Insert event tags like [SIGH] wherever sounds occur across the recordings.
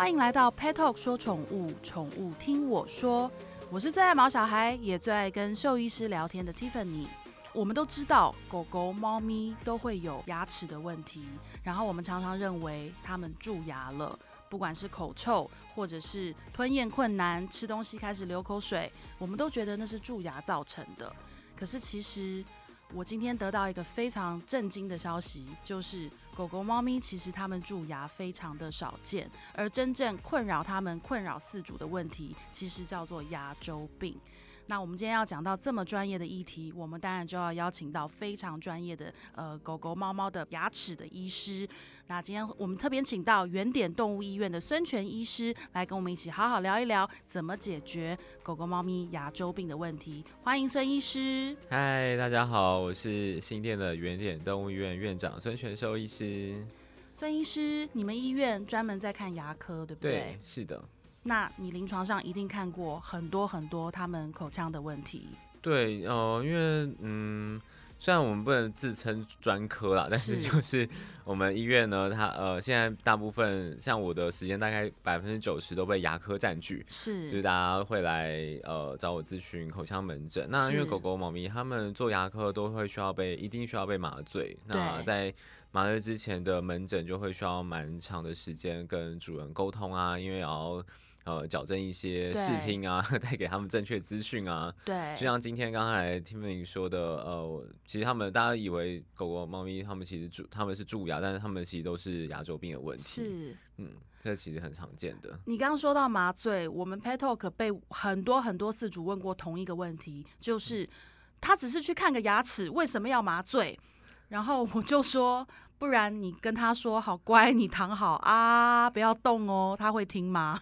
欢迎来到 Pet Talk 说宠物，宠物听我说。我是最爱毛小孩，也最爱跟兽医师聊天的 Tiffany。我们都知道，狗狗、猫咪都会有牙齿的问题，然后我们常常认为它们蛀牙了，不管是口臭，或者是吞咽困难、吃东西开始流口水，我们都觉得那是蛀牙造成的。可是其实，我今天得到一个非常震惊的消息，就是狗狗、猫咪其实它们蛀牙非常的少见，而真正困扰它们、困扰饲主的问题，其实叫做牙周病。那我们今天要讲到这么专业的议题，我们当然就要邀请到非常专业的呃狗狗、猫猫的牙齿的医师。那今天我们特别请到原点动物医院的孙权医师来跟我们一起好好聊一聊怎么解决狗狗、猫咪牙周病的问题。欢迎孙医师。嗨，大家好，我是新店的原点动物医院院长孙权寿医师。孙医师，你们医院专门在看牙科，对不对？对，是的。那你临床上一定看过很多很多他们口腔的问题。对，呃，因为嗯，虽然我们不能自称专科啦，但是就是我们医院呢，它呃，现在大部分像我的时间大概百分之九十都被牙科占据，是，就是大家会来呃找我咨询口腔门诊。那因为狗狗、猫咪他们做牙科都会需要被一定需要被麻醉，那在麻醉之前的门诊就会需要蛮长的时间跟主人沟通啊，因为要。呃，矫正一些视听啊，[LAUGHS] 带给他们正确资讯啊。对，就像今天刚才听你说的，呃，其实他们大家以为狗狗、猫咪他们其实蛀，他们是蛀牙，但是他们其实都是牙周病的问题。是，嗯，这其实很常见的。你刚刚说到麻醉，我们 Pet Talk 被很多很多饲主问过同一个问题，就是他只是去看个牙齿，为什么要麻醉？然后我就说，不然你跟他说，好乖，你躺好啊，不要动哦，他会听吗？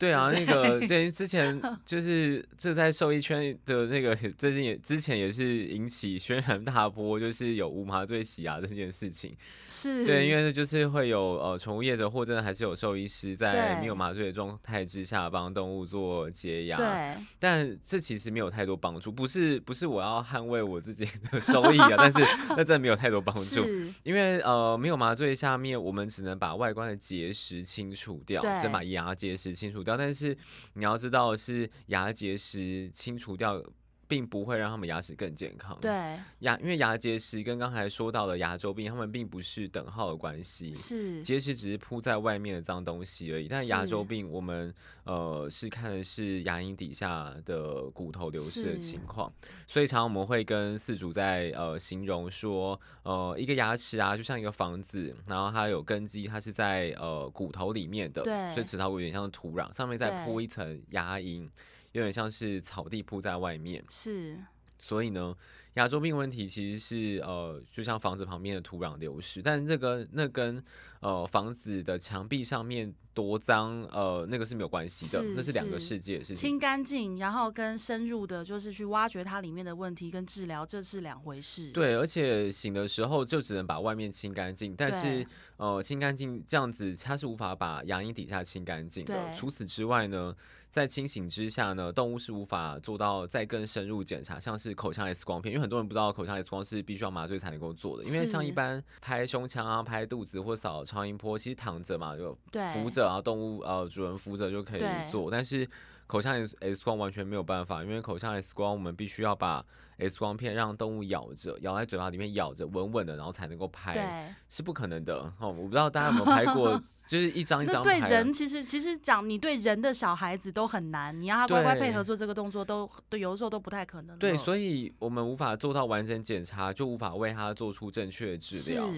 对啊，那个对之前 [LAUGHS] 就是这在兽医圈的那个最近也之前也是引起轩然大波，就是有无麻醉洗牙这件事情。是对，因为就是会有呃宠物业者或真的还是有兽医师在没有麻醉的状态之下帮动物做洁牙。对，但这其实没有太多帮助。不是不是我要捍卫我自己的收益啊，但是 [LAUGHS] 那真的没有太多帮助。因为呃没有麻醉下面，我们只能把外观的结石清除掉，再把牙结石清除掉。但是你要知道，是牙结石清除掉。并不会让他们牙齿更健康。对牙，因为牙结石跟刚才说到的牙周病，他们并不是等号的关系。是结石只是铺在外面的脏东西而已，但牙周病我们呃是看的是牙龈底下的骨头流失的情况。所以常常我们会跟饲主在呃形容说，呃一个牙齿啊就像一个房子，然后它有根基，它是在呃骨头里面的，对，所以齿槽骨有点像土壤，上面再铺一层牙龈。有点像是草地铺在外面，是，所以呢，牙周病问题其实是呃，就像房子旁边的土壤流失，但是这个那跟呃房子的墙壁上面多脏呃那个是没有关系的，那是两个世界的事情。清干净，然后跟深入的，就是去挖掘它里面的问题跟治疗，这是两回事。对，而且醒的时候就只能把外面清干净，但是呃清干净这样子，它是无法把牙龈底下清干净的。除此之外呢？在清醒之下呢，动物是无法做到再更深入检查，像是口腔 X 光片，因为很多人不知道口腔 X 光是必须要麻醉才能够做的。因为像一般拍胸腔啊、拍肚子或扫超音波，其实躺着嘛，就扶着，然后动物呃主人扶着就可以做。但是口腔 X 光完全没有办法，因为口腔 X 光我们必须要把 X 光片让动物咬着，咬在嘴巴里面咬着，稳稳的，然后才能够拍，是不可能的。哦，我不知道大家有没有拍过，[LAUGHS] 就是一张一张。对人其实其实讲，你对人的小孩子都很难，你要他乖乖配合做这个动作，都都有的时候都不太可能。对，所以我们无法做到完整检查，就无法为他做出正确的治疗。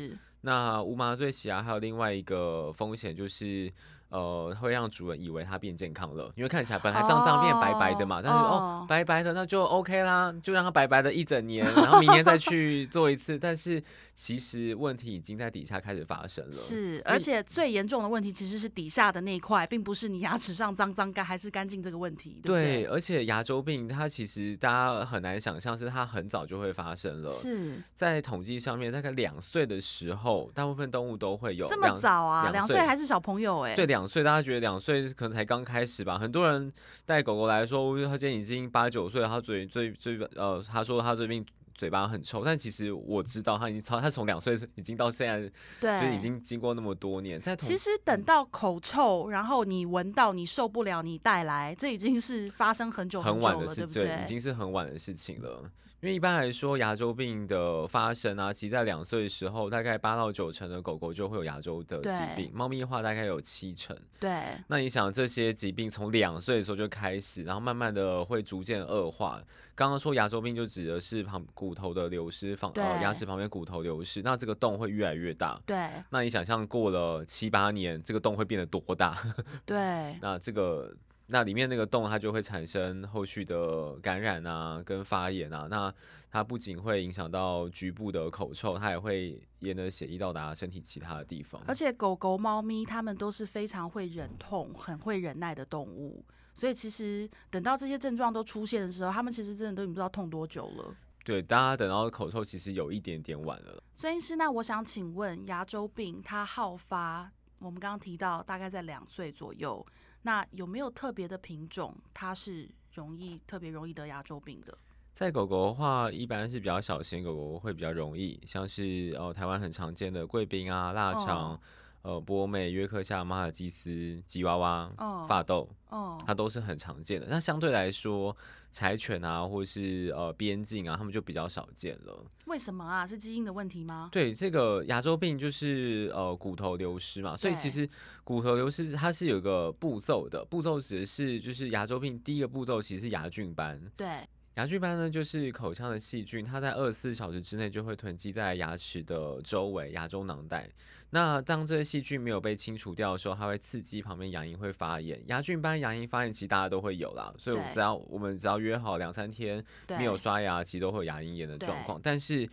那无麻醉洗牙还有另外一个风险就是。呃，会让主人以为它变健康了，因为看起来本来脏脏变白白的嘛，但是哦，白白的那就 OK 啦，就让它白白的一整年，然后明年再去做一次，但是。其实问题已经在底下开始发生了，是，而且最严重的问题其实是底下的那一块，并不是你牙齿上脏脏干还是干净这个问题。对，而且牙周病它其实大家很难想象，是它很早就会发生了。是在统计上面，大概两岁的时候，大部分动物都会有。这么早啊？两岁还是小朋友哎？对，两岁，大家觉得两岁可能才刚开始吧？很多人带狗狗来说，他现在已经八九岁，他嘴最最呃，他说他最近。嘴巴很臭，但其实我知道他已经超，他从两岁已经到现在，对，就已经经过那么多年。在其实等到口臭，然后你闻到你受不了，你带来，这已经是发生很久很晚的事，对，已经是很晚的事情了。因为一般来说，牙周病的发生啊，其实在两岁的时候，大概八到九成的狗狗就会有牙周的疾病。猫咪的话，大概有七成。对。那你想，这些疾病从两岁的时候就开始，然后慢慢的会逐渐恶化。刚刚说牙周病就指的是旁骨头的流失，放呃牙齿旁边骨头流失，那这个洞会越来越大。对。那你想象过了七八年，这个洞会变得多大？[LAUGHS] 对。那这个。那里面那个洞，它就会产生后续的感染啊，跟发炎啊。那它不仅会影响到局部的口臭，它也会沿着血液到达身体其他的地方。而且狗狗、猫咪，它们都是非常会忍痛、很会忍耐的动物。所以其实等到这些症状都出现的时候，它们其实真的都已经不知道痛多久了。对，大家等到口臭，其实有一点点晚了。孙医师，那我想请问，牙周病它好发，我们刚刚提到大概在两岁左右。那有没有特别的品种，它是容易特别容易得牙周病的？在狗狗的话，一般是比较小型狗狗会比较容易，像是哦台湾很常见的贵宾啊、腊肠。呃，波美、约克夏、马尔济斯、吉娃娃、哦发豆，哦，它都是很常见的。那相对来说，柴犬啊，或是呃边境啊，他们就比较少见了。为什么啊？是基因的问题吗？对，这个牙周病就是呃骨头流失嘛。所以其实骨头流失它是有一个步骤的，步骤指的是就是牙周病第一个步骤其实是牙菌斑。对。牙菌斑呢，就是口腔的细菌，它在二十四小时之内就会囤积在牙齿的周围牙周囊袋。那当这些细菌没有被清除掉的时候，它会刺激旁边牙龈会发炎。牙菌斑、牙龈发炎其实大家都会有啦，所以只要我们只要约好两三天没有刷牙，其实都会有牙龈炎的状况。但是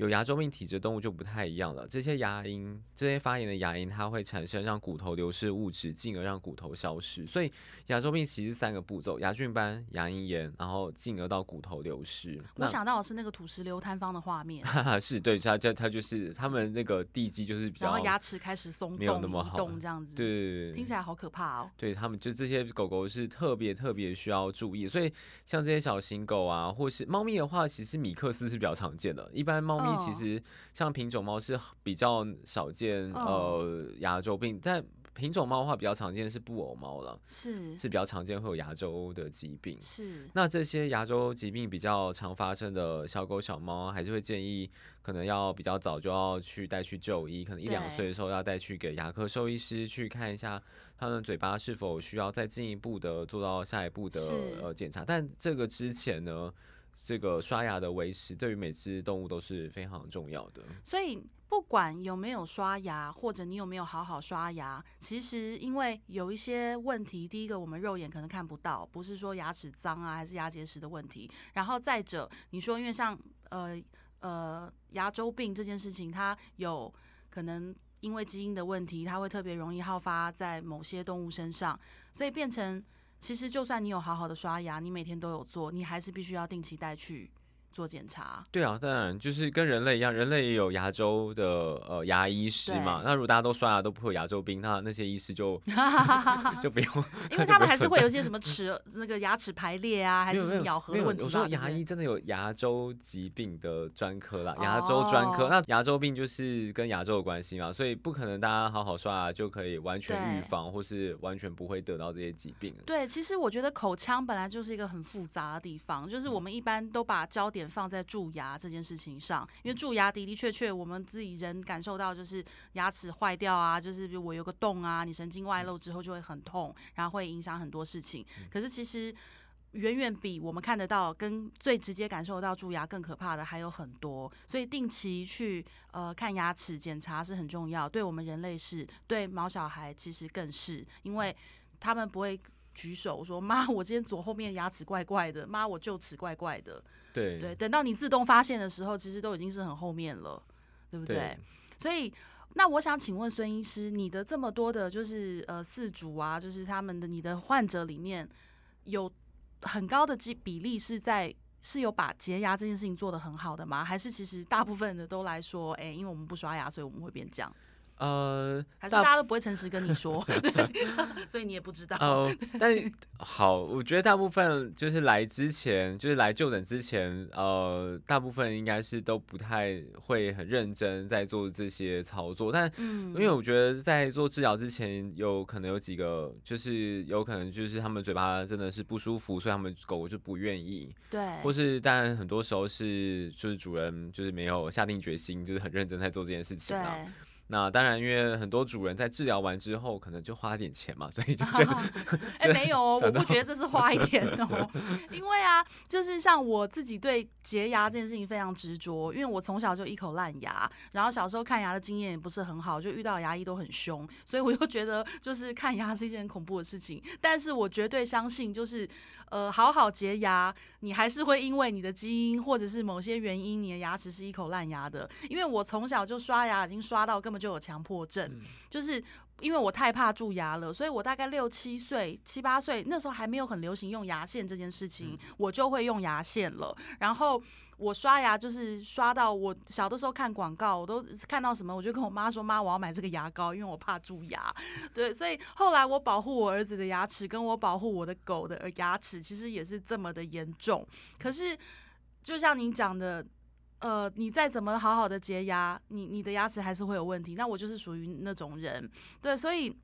有牙周病体质动物就不太一样了，这些牙龈、这些发炎的牙龈，它会产生让骨头流失物质，进而让骨头消失。所以牙周病其实三个步骤：牙菌斑、牙龈炎，然后进而到骨头流失。我想到的是那个土石流坍方的画面。是对，它它它就是他们那个地基就是比较，然后牙齿开始松动，没有那么好，这样子。对对对，听起来好可怕哦。对他们就这些狗狗是特别特别需要注意。所以像这些小型狗啊，或是猫咪的话，其实米克斯是比较常见的。一般猫咪其实。像品种猫是比较少见，呃，牙周病。在品种猫的话，比较常见是布偶猫了，是是比较常见会有牙周的疾病。是那这些牙周疾病比较常发生的小狗小猫，还是会建议可能要比较早就要去带去就医，可能一两岁的时候要带去给牙科兽医师去看一下，他们嘴巴是否需要再进一步的做到下一步的呃检查。但这个之前呢？这个刷牙的维持对于每只动物都是非常重要的。所以不管有没有刷牙，或者你有没有好好刷牙，其实因为有一些问题，第一个我们肉眼可能看不到，不是说牙齿脏啊，还是牙结石的问题。然后再者，你说因为像呃呃牙周病这件事情，它有可能因为基因的问题，它会特别容易好发在某些动物身上，所以变成。其实，就算你有好好的刷牙，你每天都有做，你还是必须要定期带去。做检查，对啊，当然就是跟人类一样，人类也有牙周的呃牙医师嘛。那如果大家都刷牙都不会有牙周病，那那些医师就 [LAUGHS] 就不用，因 [LAUGHS] 为他们还是会有一些什么齿那个牙齿排列啊，还是什么咬合问题。我说牙医真的有牙周疾病的专科啦，牙周专科。那牙周病就是跟牙周有关系嘛，所以不可能大家好好刷牙就可以完全预防，或是完全不会得到这些疾病。对，其实我觉得口腔本来就是一个很复杂的地方，就是我们一般都把焦点。放在蛀牙这件事情上，因为蛀牙的的确确，我们自己人感受到就是牙齿坏掉啊，就是比如我有个洞啊，你神经外露之后就会很痛，然后会影响很多事情。可是其实远远比我们看得到跟最直接感受到蛀牙更可怕的还有很多，所以定期去呃看牙齿检查是很重要。对我们人类是，对毛小孩其实更是，因为他们不会举手说妈，我今天左后面牙齿怪怪的，妈，我臼齿怪怪的。对对，等到你自动发现的时候，其实都已经是很后面了，对不对？所以，那我想请问孙医师，你的这么多的，就是呃，四组啊，就是他们的你的患者里面有很高的比比例是在是有把洁牙这件事情做得很好的吗？还是其实大部分的都来说，哎，因为我们不刷牙，所以我们会变这样？呃，还是大家都不会诚实跟你说，[LAUGHS] 所以你也不知道。哦，[LAUGHS] 但好，我觉得大部分就是来之前，就是来就诊之前，呃，大部分应该是都不太会很认真在做这些操作。但因为我觉得在做治疗之前，有可能有几个，就是有可能就是他们嘴巴真的是不舒服，所以他们狗狗就不愿意。对，或是但很多时候是就是主人就是没有下定决心，就是很认真在做这件事情啊。那当然，因为很多主人在治疗完之后，可能就花点钱嘛，所以就觉得，[LAUGHS] 哎，没有，我不觉得这是花一点哦。[LAUGHS] 因为啊，就是像我自己对洁牙这件事情非常执着，因为我从小就一口烂牙，然后小时候看牙的经验也不是很好，就遇到牙医都很凶，所以我就觉得就是看牙是一件很恐怖的事情。但是我绝对相信，就是。呃，好好洁牙，你还是会因为你的基因或者是某些原因，你的牙齿是一口烂牙的。因为我从小就刷牙，已经刷到根本就有强迫症，就是因为我太怕蛀牙了，所以我大概六七岁、七八岁那时候还没有很流行用牙线这件事情，我就会用牙线了，然后。我刷牙就是刷到我小的时候看广告，我都看到什么，我就跟我妈说：“妈，我要买这个牙膏，因为我怕蛀牙。”对，所以后来我保护我儿子的牙齿，跟我保护我的狗的牙齿，其实也是这么的严重。可是，就像您讲的，呃，你再怎么好好的洁牙，你你的牙齿还是会有问题。那我就是属于那种人，对，所以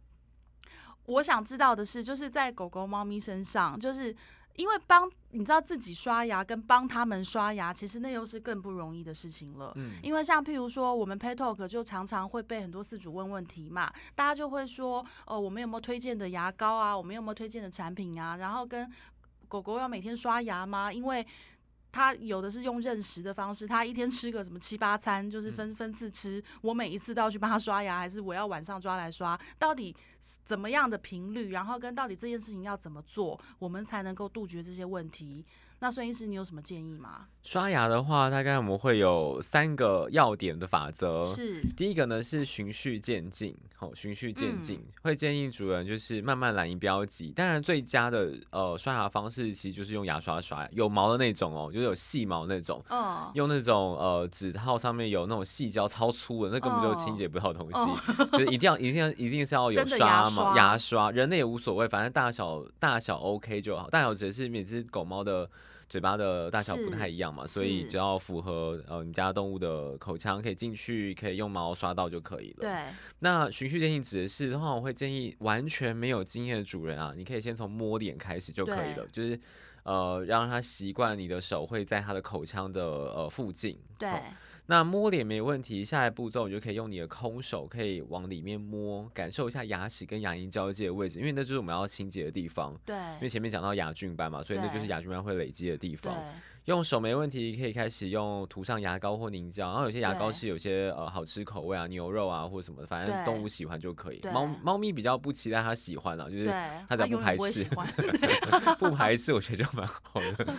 我想知道的是，就是在狗狗、猫咪身上，就是。因为帮你知道自己刷牙跟帮他们刷牙，其实那又是更不容易的事情了。嗯，因为像譬如说，我们 Pet Talk 就常常会被很多饲主问问题嘛，大家就会说，呃，我们有没有推荐的牙膏啊？我们有没有推荐的产品啊？然后跟狗狗要每天刷牙吗？因为他有的是用认识的方式，他一天吃个什么七八餐，就是分分次吃。我每一次都要去帮他刷牙，还是我要晚上抓来刷？到底？怎么样的频率，然后跟到底这件事情要怎么做，我们才能够杜绝这些问题？那孙医师，你有什么建议吗？刷牙的话，大概我们会有三个要点的法则。是第一个呢，是循序渐进。好，循序渐进，会建议主人就是慢慢来，不要急。当然，最佳的呃刷牙方式其实就是用牙刷刷，有毛的那种哦，就是有细毛那种。哦。用那种呃指套上面有那种细胶超粗的，那根本就清洁不到东西。[LAUGHS] 就是一定要一定要一定是要有刷毛牙刷，人类也无所谓，反正大小大小 OK 就好。大小只是每只狗猫的。嘴巴的大小不太一样嘛，所以只要符合呃你家动物的口腔，可以进去，可以用毛刷到就可以了。对。那循序渐进指的是的话，我会建议完全没有经验的主人啊，你可以先从摸脸开始就可以了，就是呃让他习惯你的手会在他的口腔的呃附近。对。那摸脸没问题，下一步骤你就可以用你的空手，可以往里面摸，感受一下牙齿跟牙龈交界的位置，因为那就是我们要清洁的地方。对，因为前面讲到牙菌斑嘛，所以那就是牙菌斑会累积的地方。用手没问题，可以开始用涂上牙膏或凝胶，然后有些牙膏是有些呃好吃口味啊，牛肉啊或者什么的，反正动物喜欢就可以。猫猫咪比较不期待它喜欢啊，就是它只要不排斥，[LAUGHS] [LAUGHS] [LAUGHS] 不排斥我觉得就蛮好的。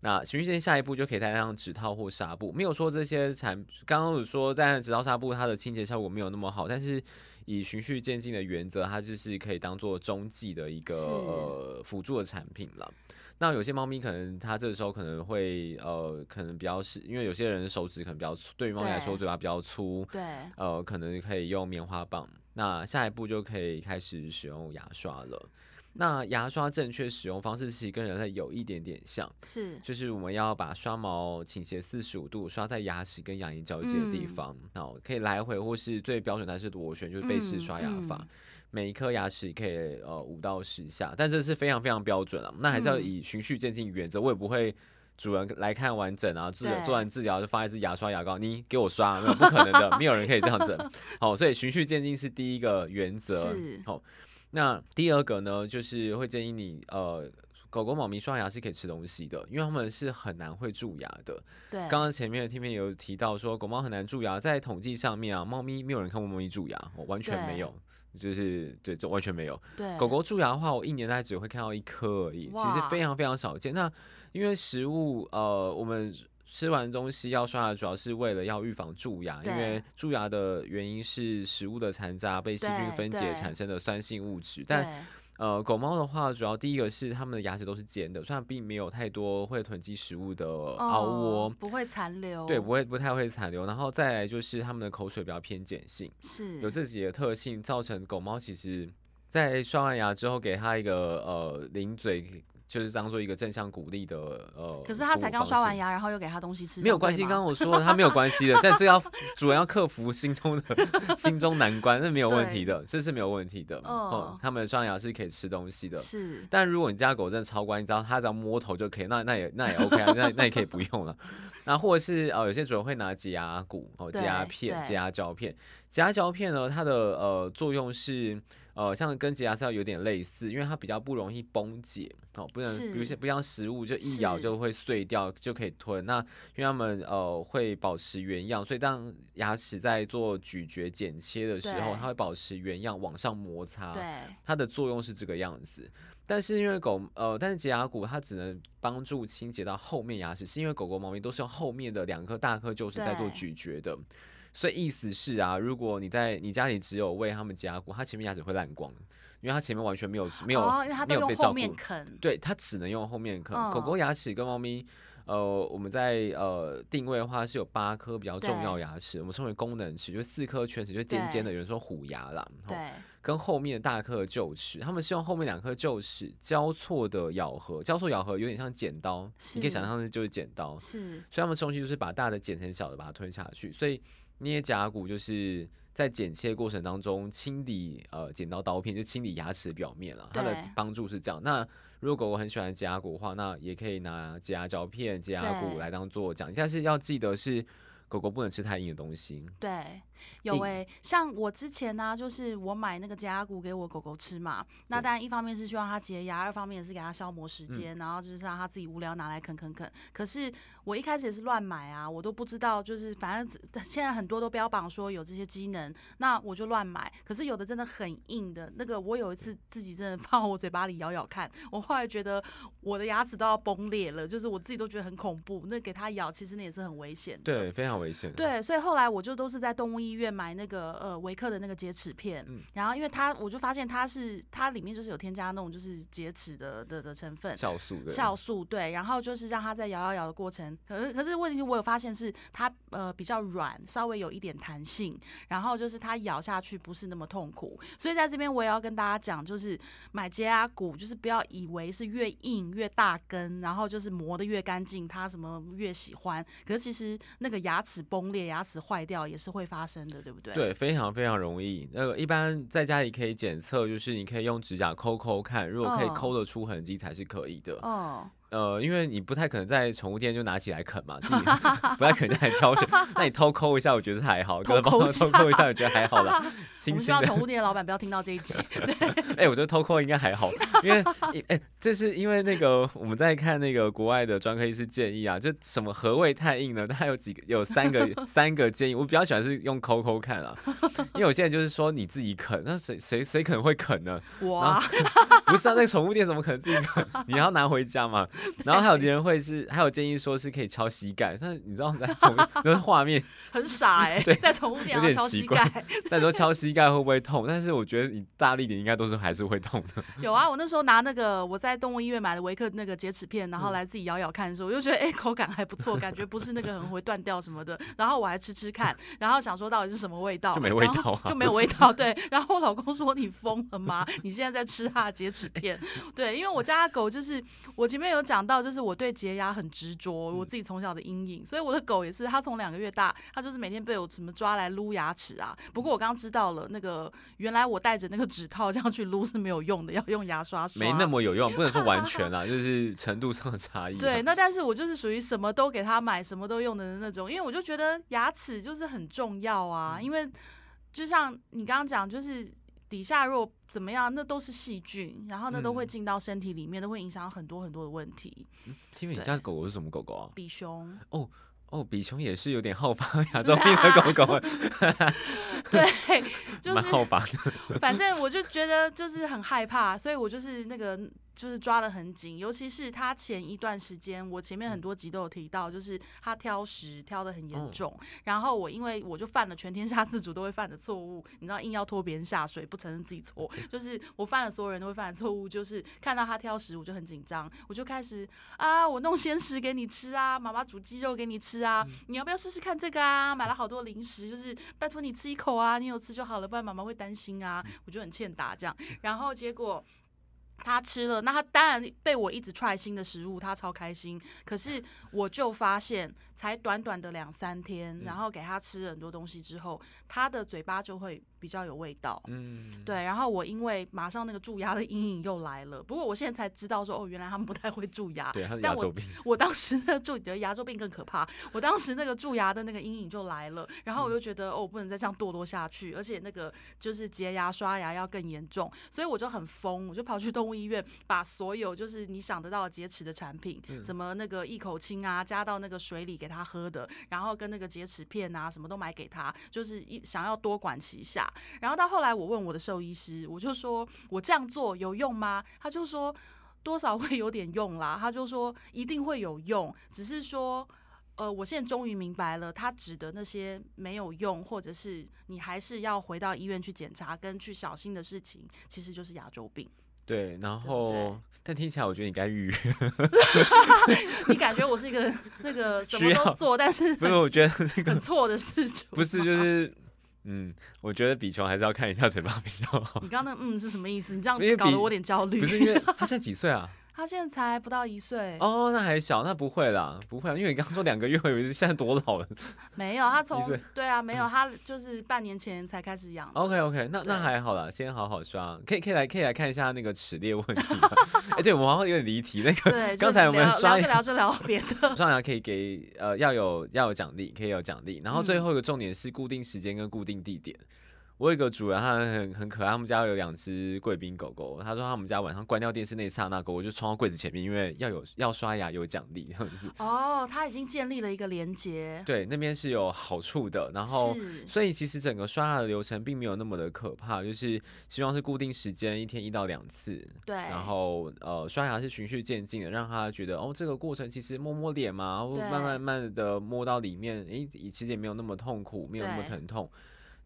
那循序渐进，下一步就可以戴上指套或纱布。没有说这些产，刚刚有说在指套纱布它的清洁效果没有那么好，但是以循序渐进的原则，它就是可以当做中继的一个呃辅助的产品了。那有些猫咪可能它这个时候可能会呃，可能比较是因为有些人手指可能比较粗，对于猫咪来说嘴巴比较粗，对，呃，可能可以用棉花棒。那下一步就可以开始使用牙刷了。那牙刷正确使用方式其实跟人类有一点点像，是，就是我们要把刷毛倾斜四十五度，刷在牙齿跟牙龈交接的地方，好，可以来回或是最标准的是螺旋，就是背式刷牙法。每一颗牙齿可以呃五到十下，但这是非常非常标准啊。那还是要以循序渐进原则，我也不会主人来看完整啊，治做完治疗就发一支牙刷牙膏，你给我刷，没有不可能的，没有人可以这样子。好，所以循序渐进是第一个原则。好，那第二个呢，就是会建议你呃，狗狗、猫咪刷牙是可以吃东西的，因为它们是很难会蛀牙的。对，刚刚前面的听面有提到说狗猫很难蛀牙，在统计上面啊，猫咪没有人看过猫咪蛀牙，完全没有。就是对，这完全没有。对，狗狗蛀牙的话，我一年大概只会看到一颗而已，其实非常非常少见。那因为食物，呃，我们吃完东西要刷牙，主要是为了要预防蛀牙，因为蛀牙的原因是食物的残渣被细菌分解产生的酸性物质，但呃，狗猫的话，主要第一个是它们的牙齿都是尖的，虽然并没有太多会囤积食物的凹窝，不会残留，对，不会不太会残留。然后再来就是它们的口水比较偏碱性，是有自己的特性，造成狗猫其实在刷完牙之后，给它一个呃零嘴。就是当做一个正向鼓励的呃，可是他才刚刷完牙，然后又给他东西吃，没有关系。刚刚我说了，他没有关系的，但这要主要克服心中的 [LAUGHS] 心中难关，那没有问题的，这是没有问题的。哦，他们刷牙是可以吃东西的，是。但如果你家狗真的超乖，你知道它只要摸头就可以，那那也那也 OK 啊，那那也可以不用了。那或者是呃，有些主人会拿洁牙骨哦，洁牙片、洁牙胶片。洁牙胶片呢，它的呃作用是。呃，像跟洁牙膏有点类似，因为它比较不容易崩解，哦，不能，比如像不像食物，就一咬就会碎掉，就可以吞。那因为它们呃会保持原样，所以当牙齿在做咀嚼、剪切的时候，它会保持原样往上摩擦。对，它的作用是这个样子。但是因为狗呃，但是洁牙骨它只能帮助清洁到后面牙齿，是因为狗狗、猫咪都是用后面的两颗大颗臼齿在做咀嚼的。所以意思是啊，如果你在你家里只有喂它们洁牙骨，它前面牙齿会烂光，因为它前面完全没有没有没有被照顾。对，它只能用后面啃。狗狗牙齿跟猫咪，呃，我们在呃定位的话是有八颗比较重要牙齿，我们称为功能齿，就四颗全齿就尖尖的，有人说虎牙啦。对。跟后面的大颗臼齿，他们是用后面两颗臼齿交错的咬合，交错咬合有点像剪刀，你可以想象的就是剪刀。是。所以他们东西就是把大的剪成小的，把它吞下去。所以。捏甲骨就是在剪切过程当中清理呃剪刀刀片，就清理牙齿表面了。它的帮助是这样。那如果我很喜欢甲骨的话，那也可以拿甲胶片、甲骨来当做讲。但是要记得是狗狗不能吃太硬的东西。对。有诶，像我之前呢，就是我买那个洁牙骨给我狗狗吃嘛。那当然一方面是希望它洁牙，二方面也是给它消磨时间，然后就是让它自己无聊拿来啃啃啃。可是我一开始也是乱买啊，我都不知道，就是反正现在很多都标榜说有这些机能，那我就乱买。可是有的真的很硬的，那个我有一次自己真的放我嘴巴里咬咬看，我后来觉得我的牙齿都要崩裂了，就是我自己都觉得很恐怖。那给它咬，其实那也是很危险的。对，非常危险。对，所以后来我就都是在动物医院买那个呃维克的那个洁齿片，然后因为它我就发现它是它里面就是有添加那种就是洁齿的的的成分，酵素的。酵素对，然后就是让它在摇摇摇的过程，可是可是问题我有发现是它呃比较软，稍微有一点弹性，然后就是它咬下去不是那么痛苦，所以在这边我也要跟大家讲，就是买洁牙骨就是不要以为是越硬越大根，然后就是磨的越干净，它什么越喜欢，可是其实那个牙齿崩裂、牙齿坏掉也是会发生的，对不对？对，非常非常容易。那个一般在家里可以检测，就是你可以用指甲抠抠看，如果可以抠得出痕迹才是可以的。哦。呃，因为你不太可能在宠物店就拿起来啃嘛，自己 [LAUGHS] 不太可能在挑选。那你偷抠一下，我觉得还好。偷抠偷抠一下，我觉得还好啦。[LAUGHS] 我们希望宠物店的老板不要听到这一集。[LAUGHS] 哎，我觉得偷抠应该还好，因为哎，这是因为那个我们在看那个国外的专科医师建议啊，就什么何谓太硬呢？它有几个，有三个三个建议。我比较喜欢是用抠抠看啊，因为我现在就是说你自己啃，那谁谁谁可能会啃呢？哇，不是啊，那个宠物店怎么可能自己啃？你要拿回家嘛？[LAUGHS] 然后还有敌人会是，还有建议说是可以敲膝盖，但是你知道在宠物那个画面 [LAUGHS] 很傻哎，在宠物店敲膝盖，但说敲膝盖会不会痛？但是我觉得你大力点应该都是还是会痛的。[LAUGHS] 有啊，我那时候拿那个我在动物医院买的维克那个洁齿片，然后来自己咬咬看的时候，我就觉得哎口感还不错，感觉不是那个很会断掉什么的。然后我还吃吃看，然后想说到底是什么味道，就没味道，就没有味道。对，然后我老公说你疯了吗？你现在在吃他的洁齿片？对，因为我家狗就是我前面有讲到，就是我对洁牙很执着，我自己从小的阴影，所以我的狗也是，它从两个月大，它就是每天被我什么抓来撸牙齿啊。不过我刚刚知道了，那个原来我带着那个指套这样去撸是没有用的，要用牙刷刷。没那么有用，不能说完全啊，[LAUGHS] 就是程度上的差异。对，那但是我就是属于什么都给它买，什么都用的那种，因为我就觉得牙齿就是很重要啊，因为就像你刚刚讲，就是底下如果。怎么样？那都是细菌，然后那都会进到身体里面，都会影响很多很多的问题。因为你家狗狗是什么狗狗啊？比熊。哦哦，比熊也是有点好发 [LAUGHS] 亚洲病的狗狗。[LAUGHS] 对，[LAUGHS] 就是蛮好发的。反正我就觉得就是很害怕，所以我就是那个就是抓的很紧，尤其是他前一段时间，我前面很多集都有提到，就是他挑食挑的很严重。然后我因为我就犯了全天下自主都会犯的错误，你知道硬要拖别人下水，不承认自己错，[LAUGHS] 就是我犯了所有人都会犯的错误，就是看到他挑食我就很紧张，我就开始啊，我弄鲜食给你吃啊，妈妈煮鸡肉给你吃啊，你要不要试试看这个啊？买了好多零食，就是拜托你吃一口啊，你有吃就好了，不然妈妈会担心啊。我就很欠打这样，然后结果。他吃了，那他当然被我一直踹新的食物，他超开心。可是我就发现，才短短的两三天，然后给他吃很多东西之后，他的嘴巴就会。比较有味道，嗯，对。然后我因为马上那个蛀牙的阴影又来了，不过我现在才知道说，哦，原来他们不太会蛀牙。对，牙周病。我当时那个蛀的牙周病更可怕，我当时那个蛀牙的那个阴影就来了，然后我就觉得，哦，我不能再这样堕落下去，而且那个就是洁牙刷牙要更严重，所以我就很疯，我就跑去动物医院，把所有就是你想得到洁齿的产品，什么那个一口清啊，加到那个水里给他喝的，然后跟那个洁齿片啊，什么都买给他，就是一想要多管齐下。然后到后来，我问我的兽医师，我就说我这样做有用吗？他就说多少会有点用啦。他就说一定会有用，只是说，呃，我现在终于明白了，他指的那些没有用，或者是你还是要回到医院去检查跟去小心的事情，其实就是牙周病。对，然后但听起来我觉得你该预约。[LAUGHS] 你感觉我是一个 [LAUGHS] 那个什么都做，但是不是？我觉得那个很错的事情，不是就是。嗯，我觉得比球还是要看一下嘴巴比较好。你刚刚那嗯是什么意思？你这样搞得我有点焦虑。不是因为他现在几岁啊？他现在才不到一岁哦，那还小，那不会啦，不会，因为你刚刚说两个月，我以为现在多老了。[LAUGHS] 没有，他 [LAUGHS] 从对啊，没有，他就是半年前才开始养。OK OK，那那还好啦，先好好刷，可以可以来可以来看一下那个齿列问题。哎，对，我们好像有点离题，那个刚才我们刷聊着聊别的，[LAUGHS] 刷牙可以给呃要有要有奖励，可以有奖励，然后最后一个重点是固定时间跟固定地点。我有一个主人，他很很可爱。他们家有两只贵宾狗狗。他说他们家晚上关掉电视那刹那，狗狗就冲到柜子前面，因为要有要刷牙有奖励这样子。哦，他已经建立了一个连接。对，那边是有好处的。然后，所以其实整个刷牙的流程并没有那么的可怕，就是希望是固定时间，一天一到两次。对。然后呃，刷牙是循序渐进的，让他觉得哦，这个过程其实摸摸脸嘛，然后慢慢慢的摸到里面，诶，其实也没有那么痛苦，没有那么疼痛。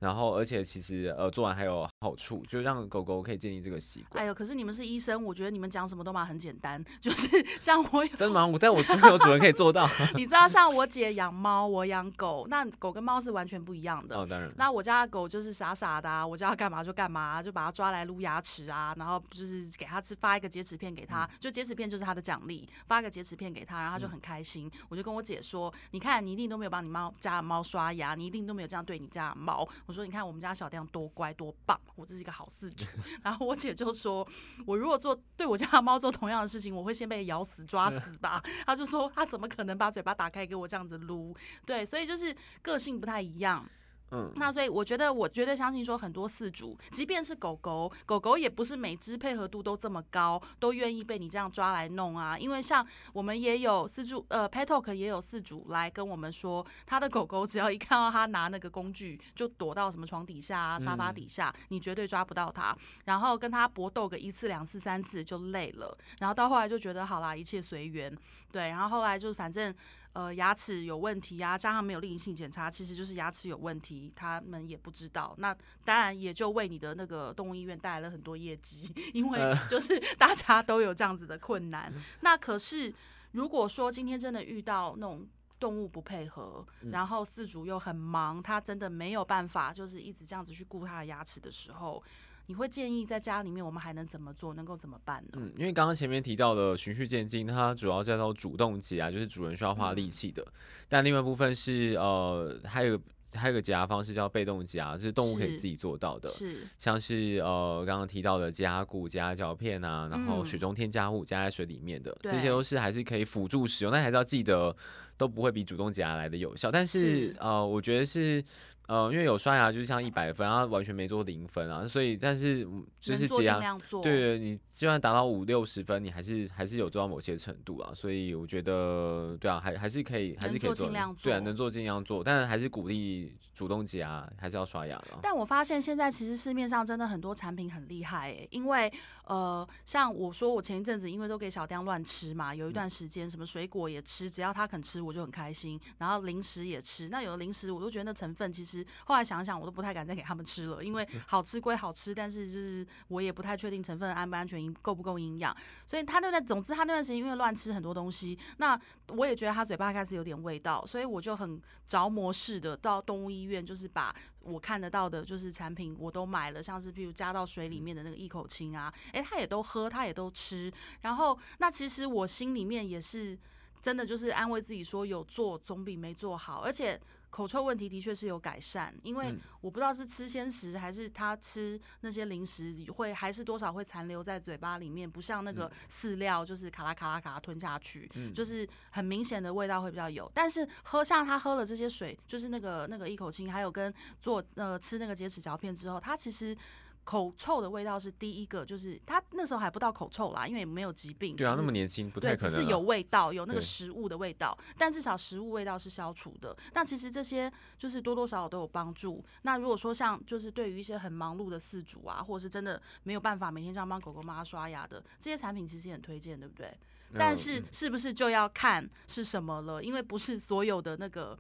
然后，而且其实呃，做完还有好处，就让狗狗可以建立这个习惯。哎呦，可是你们是医生，我觉得你们讲什么都嘛很简单，[LAUGHS] 就是 [LAUGHS] 像我有真的吗？我但我真有主人可以做到。[LAUGHS] 你知道，像我姐养猫，我养狗，那狗跟猫是完全不一样的。哦，当然。那我家的狗就是傻傻的，我叫它干嘛就干嘛，就把它抓来撸牙齿啊，然后就是给它吃，发一个洁齿片给它，就洁齿片就是它的奖励，发个洁齿片给它，然后它就很开心。我就跟我姐说，你看，你一定都没有帮你猫家的猫刷牙，你一定都没有这样对你家的猫。我说，你看我们家小。亮多乖多棒，我这是一个好饲主。[LAUGHS] 然后我姐就说，我如果做对我家的猫做同样的事情，我会先被咬死抓死 [LAUGHS] 吧。她就说，她怎么可能把嘴巴打开给我这样子撸？对，所以就是个性不太一样。嗯，那所以我觉得，我绝对相信说，很多饲主，即便是狗狗，狗狗也不是每只配合度都这么高，都愿意被你这样抓来弄啊。因为像我们也有饲主，呃，Petalk 也有饲主来跟我们说，他的狗狗只要一看到他拿那个工具，就躲到什么床底下啊、沙发底下，你绝对抓不到它。然后跟他搏斗个一次、两次、三次就累了，然后到后来就觉得好啦，一切随缘。对，然后后来就是反正。呃，牙齿有问题呀，加上没有例行性检查，其实就是牙齿有问题，他们也不知道。那当然也就为你的那个动物医院带来了很多业绩，因为就是 [LAUGHS] 大家都有这样子的困难。那可是如果说今天真的遇到那种动物不配合，然后饲主又很忙，他真的没有办法，就是一直这样子去顾他的牙齿的时候。你会建议在家里面我们还能怎么做，能够怎么办呢？嗯，因为刚刚前面提到的循序渐进，它主要叫做主动结啊，就是主人需要花力气的。但另外一部分是呃，还有还有个结牙方式叫被动结牙，就是动物可以自己做到的。是，像是呃刚刚提到的加固、加胶片啊，然后水中添加物加在水里面的，这些都是还是可以辅助使用，但还是要记得都不会比主动结牙来的有效。但是呃，我觉得是。呃，因为有刷牙，就是像一百分，然后完全没做零分啊，所以但是就是尽量做，对，你就算达到五六十分，你还是还是有做到某些程度啊，所以我觉得对啊，还还是可以，还是可以做，对啊，能做尽量做，但是还是鼓励主动洁牙，还是要刷牙了。但我发现现在其实市面上真的很多产品很厉害诶，因为呃，像我说我前一阵子因为都给小丁乱吃嘛，有一段时间什么水果也吃，只要他肯吃我就很开心，然后零食也吃，那有的零食我都觉得那成分其实。后来想想，我都不太敢再给他们吃了，因为好吃归好吃，但是就是我也不太确定成分安不安全，够不够营养。所以他那段，总之他那段时间因为乱吃很多东西，那我也觉得他嘴巴开始有点味道，所以我就很着魔似的到动物医院，就是把我看得到的，就是产品我都买了，像是譬如加到水里面的那个一口清啊，诶，他也都喝，他也都吃。然后那其实我心里面也是真的就是安慰自己说，有做总比没做好，而且。口臭问题的确是有改善，因为我不知道是吃鲜食还是他吃那些零食会还是多少会残留在嘴巴里面，不像那个饲料就是卡拉卡拉卡拉吞下去，就是很明显的味道会比较有。但是喝像他喝了这些水，就是那个那个一口清，还有跟做呃吃那个洁齿嚼片之后，他其实。口臭的味道是第一个，就是他那时候还不到口臭啦，因为没有疾病。对啊，那么年轻，不太可能。是有味道，有那个食物的味道，但至少食物味道是消除的。但其实这些就是多多少少都有帮助。那如果说像就是对于一些很忙碌的饲主啊，或者是真的没有办法每天这样帮狗狗妈妈刷牙的这些产品，其实也很推荐，对不对？但是是不是就要看是什么了？因为不是所有的那个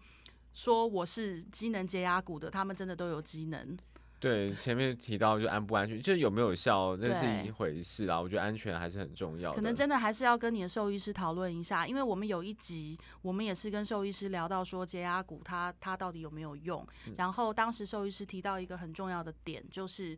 说我是机能洁牙骨的，他们真的都有机能。对，前面提到就安不安全，就有没有效，那是一回事啦。我觉得安全还是很重要的。可能真的还是要跟你的兽医师讨论一下，因为我们有一集，我们也是跟兽医师聊到说洁牙骨它它到底有没有用。然后当时兽医师提到一个很重要的点，就是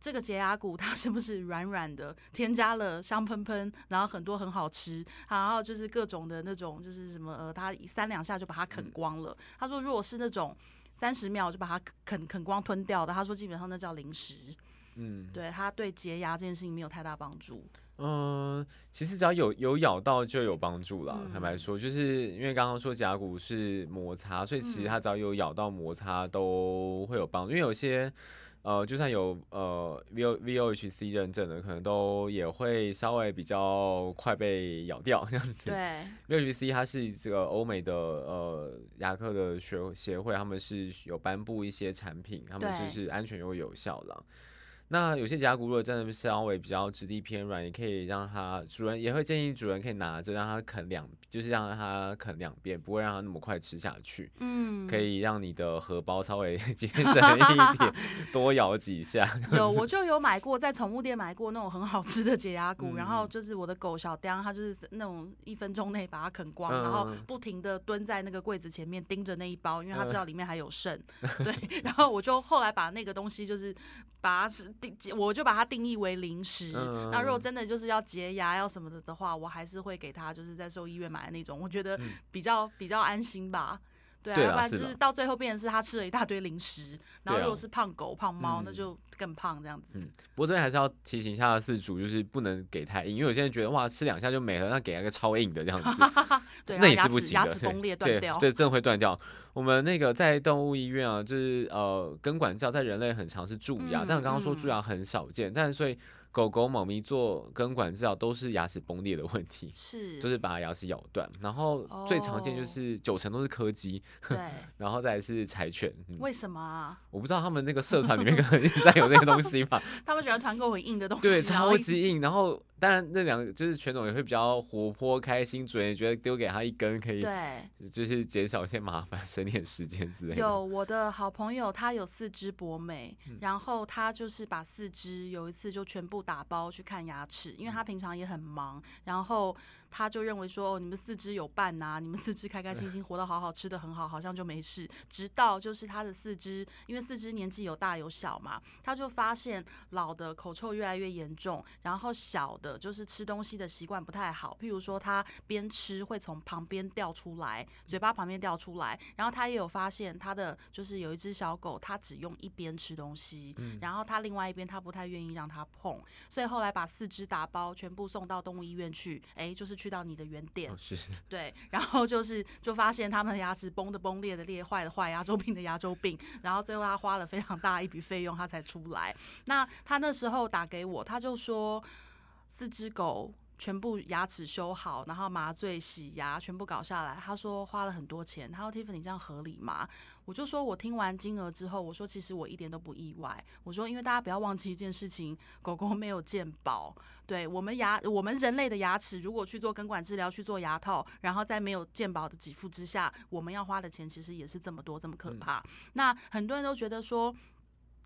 这个洁牙骨 [LAUGHS] 它是不是软软的，添加了香喷喷，然后很多很好吃，然后就是各种的那种就是什么呃，它三两下就把它啃光了。他说如果是那种。三十秒就把它啃啃光吞掉的，他说基本上那叫零食。嗯，对，他对洁牙这件事情没有太大帮助。嗯，其实只要有有咬到就有帮助了。坦白说，就是因为刚刚说甲骨是摩擦，所以其实它只要有咬到摩擦都会有帮助。因为有些。呃，就算有呃 V O V O H C 认证的，可能都也会稍微比较快被咬掉这样子。对，V O H C 它是这个欧美的呃牙科的学协会，他们是有颁布一些产品，他们就是安全又有效了。那有些甲骨如果真的稍微比较质地偏软，也可以让它主人也会建议主人可以拿着让它啃两，就是让它啃两遍，不会让它那么快吃下去。嗯，可以让你的荷包稍微 [LAUGHS] 节省一点，[LAUGHS] 多咬几下。有，我就有买过，在宠物店买过那种很好吃的解压骨，然后就是我的狗小丁，它就是那种一分钟内把它啃光，然后不停的蹲在那个柜子前面盯着那一包，因为它知道里面还有剩。[LAUGHS] 对，然后我就后来把那个东西就是把它是。定我就把它定义为零食。那如果真的就是要洁牙要什么的的话，我还是会给他就是在兽医院买的那种，我觉得比较比较安心吧。对啊，要不然就是到最后变成是他吃了一大堆零食，然后如果是胖狗胖猫，那就更胖这样子。嗯，不过这边还是要提醒一下饲主，就是不能给太硬，因为有些人觉得哇吃两下就没了，那给一个超硬的这样子，[LAUGHS] 对，那也是不行的，牙齿崩裂断掉，对，真的会断掉。我们那个在动物医院啊，就是呃根管教在人类很常是蛀牙，但我刚刚说蛀牙很少见，但所以。狗狗、猫咪做根管治疗都是牙齿崩裂的问题，[LAUGHS] 是，就是把牙齿咬断，然后最常见就是九成都是柯基，对，[LAUGHS] 然后再是柴犬。为什么啊？我不知道他们那个社团里面可能一直在有那个东西吧。[LAUGHS] 他们喜欢团购很硬的东西，对，超级硬，然后。当然，那两个就是犬总也会比较活泼开心，主人也觉得丢给他一根可以，对，就是减少一些麻烦，省点时间之类的。有我的好朋友，他有四只博美，然后他就是把四只有一次就全部打包去看牙齿，因为他平常也很忙，然后。他就认为说，哦，你们四肢有伴呐，你们四肢开开心心 [LAUGHS] 活得好好，吃的很好，好像就没事。直到就是他的四肢，因为四肢年纪有大有小嘛，他就发现老的口臭越来越严重，然后小的就是吃东西的习惯不太好，譬如说他边吃会从旁边掉出来，嘴巴旁边掉出来。然后他也有发现他的就是有一只小狗，他只用一边吃东西，然后他另外一边他不太愿意让他碰，所以后来把四肢打包全部送到动物医院去，哎，就是。去到你的原点。是。[LAUGHS] 对，然后就是就发现他们的牙齿崩的崩裂的裂坏的坏，牙周病的牙周病，然后最后他花了非常大一笔费用，他才出来。那他那时候打给我，他就说四只狗。全部牙齿修好，然后麻醉洗牙，全部搞下来。他说花了很多钱。他说：“Tiffany，这样合理吗？”我就说：“我听完金额之后，我说其实我一点都不意外。我说，因为大家不要忘记一件事情，狗狗没有健保。对我们牙，我们人类的牙齿，如果去做根管治疗，去做牙套，然后在没有健保的给付之下，我们要花的钱其实也是这么多，这么可怕。那很多人都觉得说，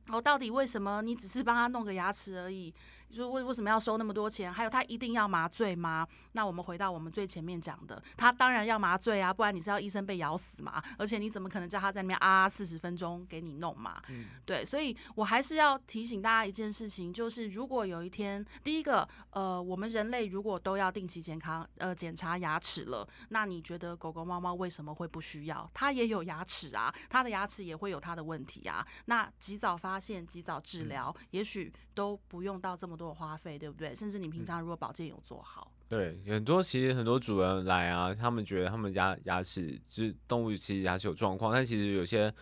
哦，到底为什么你只是帮他弄个牙齿而已？”说为为什么要收那么多钱？还有他一定要麻醉吗？那我们回到我们最前面讲的，他当然要麻醉啊，不然你是要医生被咬死嘛？而且你怎么可能叫他在那边啊四十分钟给你弄嘛？嗯，对，所以我还是要提醒大家一件事情，就是如果有一天，第一个，呃，我们人类如果都要定期健康呃检查牙齿了，那你觉得狗狗猫猫为什么会不需要？它也有牙齿啊，它的牙齿也会有它的问题啊。那及早发现，及早治疗，也许都不用到这么。多花费对不对？甚至你平常如果保健有做好，对很多其实很多主人来啊，他们觉得他们家牙齿就是动物其实牙齿有状况，但其实有些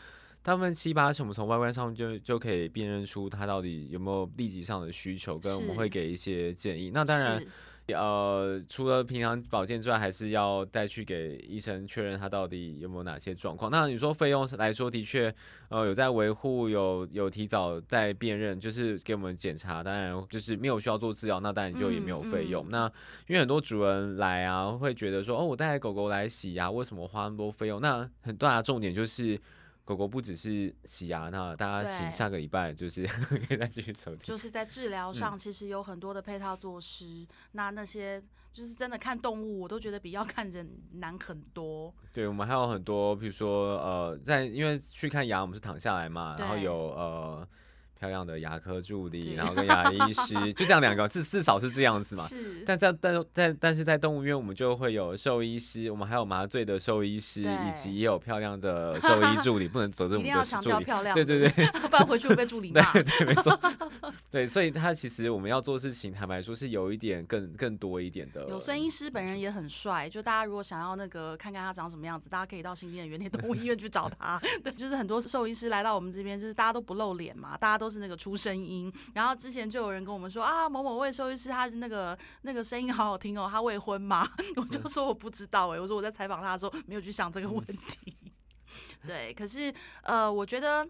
他们七八成，我们从外观上就就可以辨认出它到底有没有立即上的需求，跟我们会给一些建议。那当然。呃，除了平常保健之外，还是要再去给医生确认他到底有没有哪些状况。那你说费用来说，的确，呃，有在维护，有有提早在辨认，就是给我们检查。当然，就是没有需要做治疗，那当然就也没有费用。那因为很多主人来啊，会觉得说，哦，我带狗狗来洗牙，为什么花那么多费用？那很大的重点就是。狗狗不只是洗牙，那大家请下个礼拜就是 [LAUGHS] 可以再继续收听。就是在治疗上，其实有很多的配套措施。那那些就是真的看动物，我都觉得比要看人难很多。对，我们还有很多，比如说呃，在因为去看牙，我们是躺下来嘛，然后有呃。漂亮的牙科助理，然后跟牙医师，就这样两个，至至少是这样子嘛。是。但在但在但是在动物医院，我们就会有兽医师，我们还有麻醉的兽医师，以及也有漂亮的兽医助理，不能走这种的 [LAUGHS] 助理。漂亮。对对对。[LAUGHS] 不然回去会被助理 [LAUGHS] 骂。对对，没错。对，所以他其实我们要做事情，坦白说是有一点更更多一点的。有孙医师本人也很帅，就大家如果想要那个看看他长什么样子，大家可以到新店原田动物医院去找他。对，就是很多兽医师来到我们这边，就是大家都不露脸嘛，大家都是那个出声。音，然后之前就有人跟我们说啊，某某位兽医师，他那个那个声音好好听哦，他未婚吗？[LAUGHS] 我就说我不知道哎，我说我在采访他的时候没有去想这个问题。[LAUGHS] 对，可是呃，我觉得。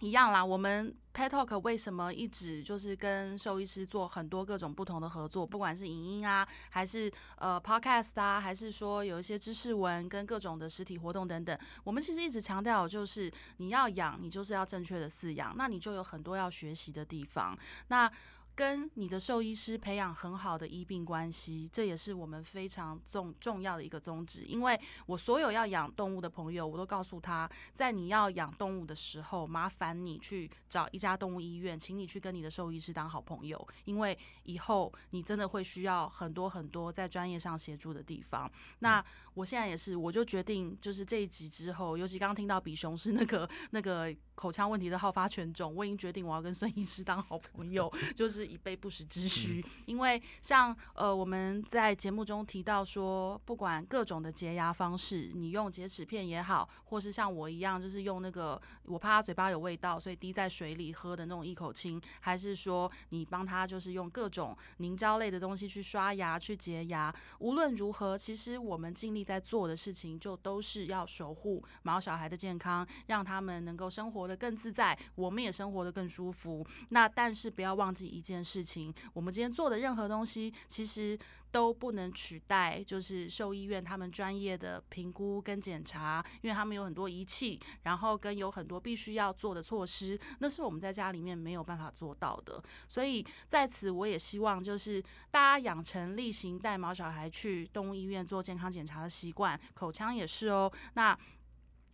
一样啦，我们 Pet Talk 为什么一直就是跟兽医师做很多各种不同的合作，不管是影音啊，还是呃 Podcast 啊，还是说有一些知识文跟各种的实体活动等等，我们其实一直强调就是你要养，你就是要正确的饲养，那你就有很多要学习的地方。那跟你的兽医师培养很好的医病关系，这也是我们非常重重要的一个宗旨。因为我所有要养动物的朋友，我都告诉他，在你要养动物的时候，麻烦你去找一家动物医院，请你去跟你的兽医师当好朋友，因为以后你真的会需要很多很多在专业上协助的地方。那我现在也是，我就决定，就是这一集之后，尤其刚刚听到比熊是那个那个口腔问题的好发犬种，我已经决定我要跟孙医师当好朋友，[LAUGHS] 就是以备不时之需。因为像呃我们在节目中提到说，不管各种的洁牙方式，你用洁齿片也好，或是像我一样，就是用那个我怕他嘴巴有味道，所以滴在水里喝的那种一口清，还是说你帮他就是用各种凝胶类的东西去刷牙去洁牙，无论如何，其实我们尽力。在做的事情就都是要守护毛小孩的健康，让他们能够生活的更自在，我们也生活的更舒服。那但是不要忘记一件件事情，我们今天做的任何东西，其实。都不能取代，就是兽医院他们专业的评估跟检查，因为他们有很多仪器，然后跟有很多必须要做的措施，那是我们在家里面没有办法做到的。所以在此，我也希望就是大家养成例行带毛小孩去动物医院做健康检查的习惯，口腔也是哦。那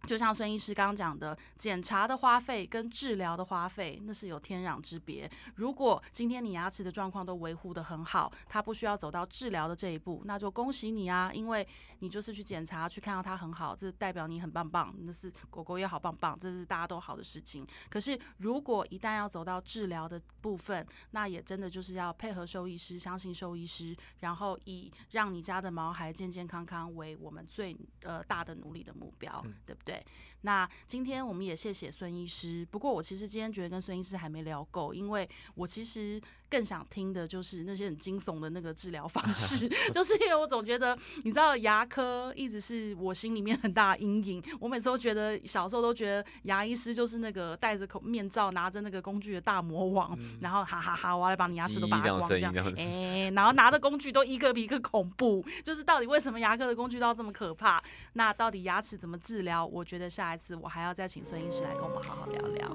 就像孙医师刚刚讲的，检查的花费跟治疗的花费那是有天壤之别。如果今天你牙齿的状况都维护的很好，它不需要走到治疗的这一步，那就恭喜你啊，因为你就是去检查，去看到它很好，这代表你很棒棒，那是狗狗也好棒棒，这是大家都好的事情。可是如果一旦要走到治疗的部分，那也真的就是要配合兽医师，相信兽医师，然后以让你家的毛孩健健康康为我们最呃大的努力的目标，对不对？对，那今天我们也谢谢孙医师。不过我其实今天觉得跟孙医师还没聊够，因为我其实。更想听的就是那些很惊悚的那个治疗方式，[LAUGHS] 就是因为我总觉得，你知道牙科一直是我心里面很大的阴影。我每次都觉得，小时候都觉得牙医师就是那个戴着口面罩、拿着那个工具的大魔王，然后哈哈哈，我要来把你牙齿都拔光这样。哎，然后拿的工具都一个比一个恐怖，就是到底为什么牙科的工具都要这么可怕？那到底牙齿怎么治疗？我觉得下一次我还要再请孙医师来跟我们好好聊聊。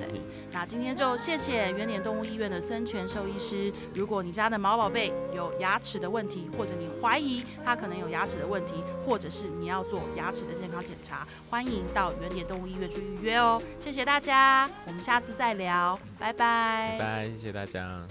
对，那今天就谢谢原点动物医院的孙全寿。兽医师，如果你家的毛宝贝有牙齿的问题，或者你怀疑他可能有牙齿的问题，或者是你要做牙齿的健康检查，欢迎到原点动物医院去预约哦。谢谢大家，我们下次再聊，拜拜。拜拜，谢谢大家。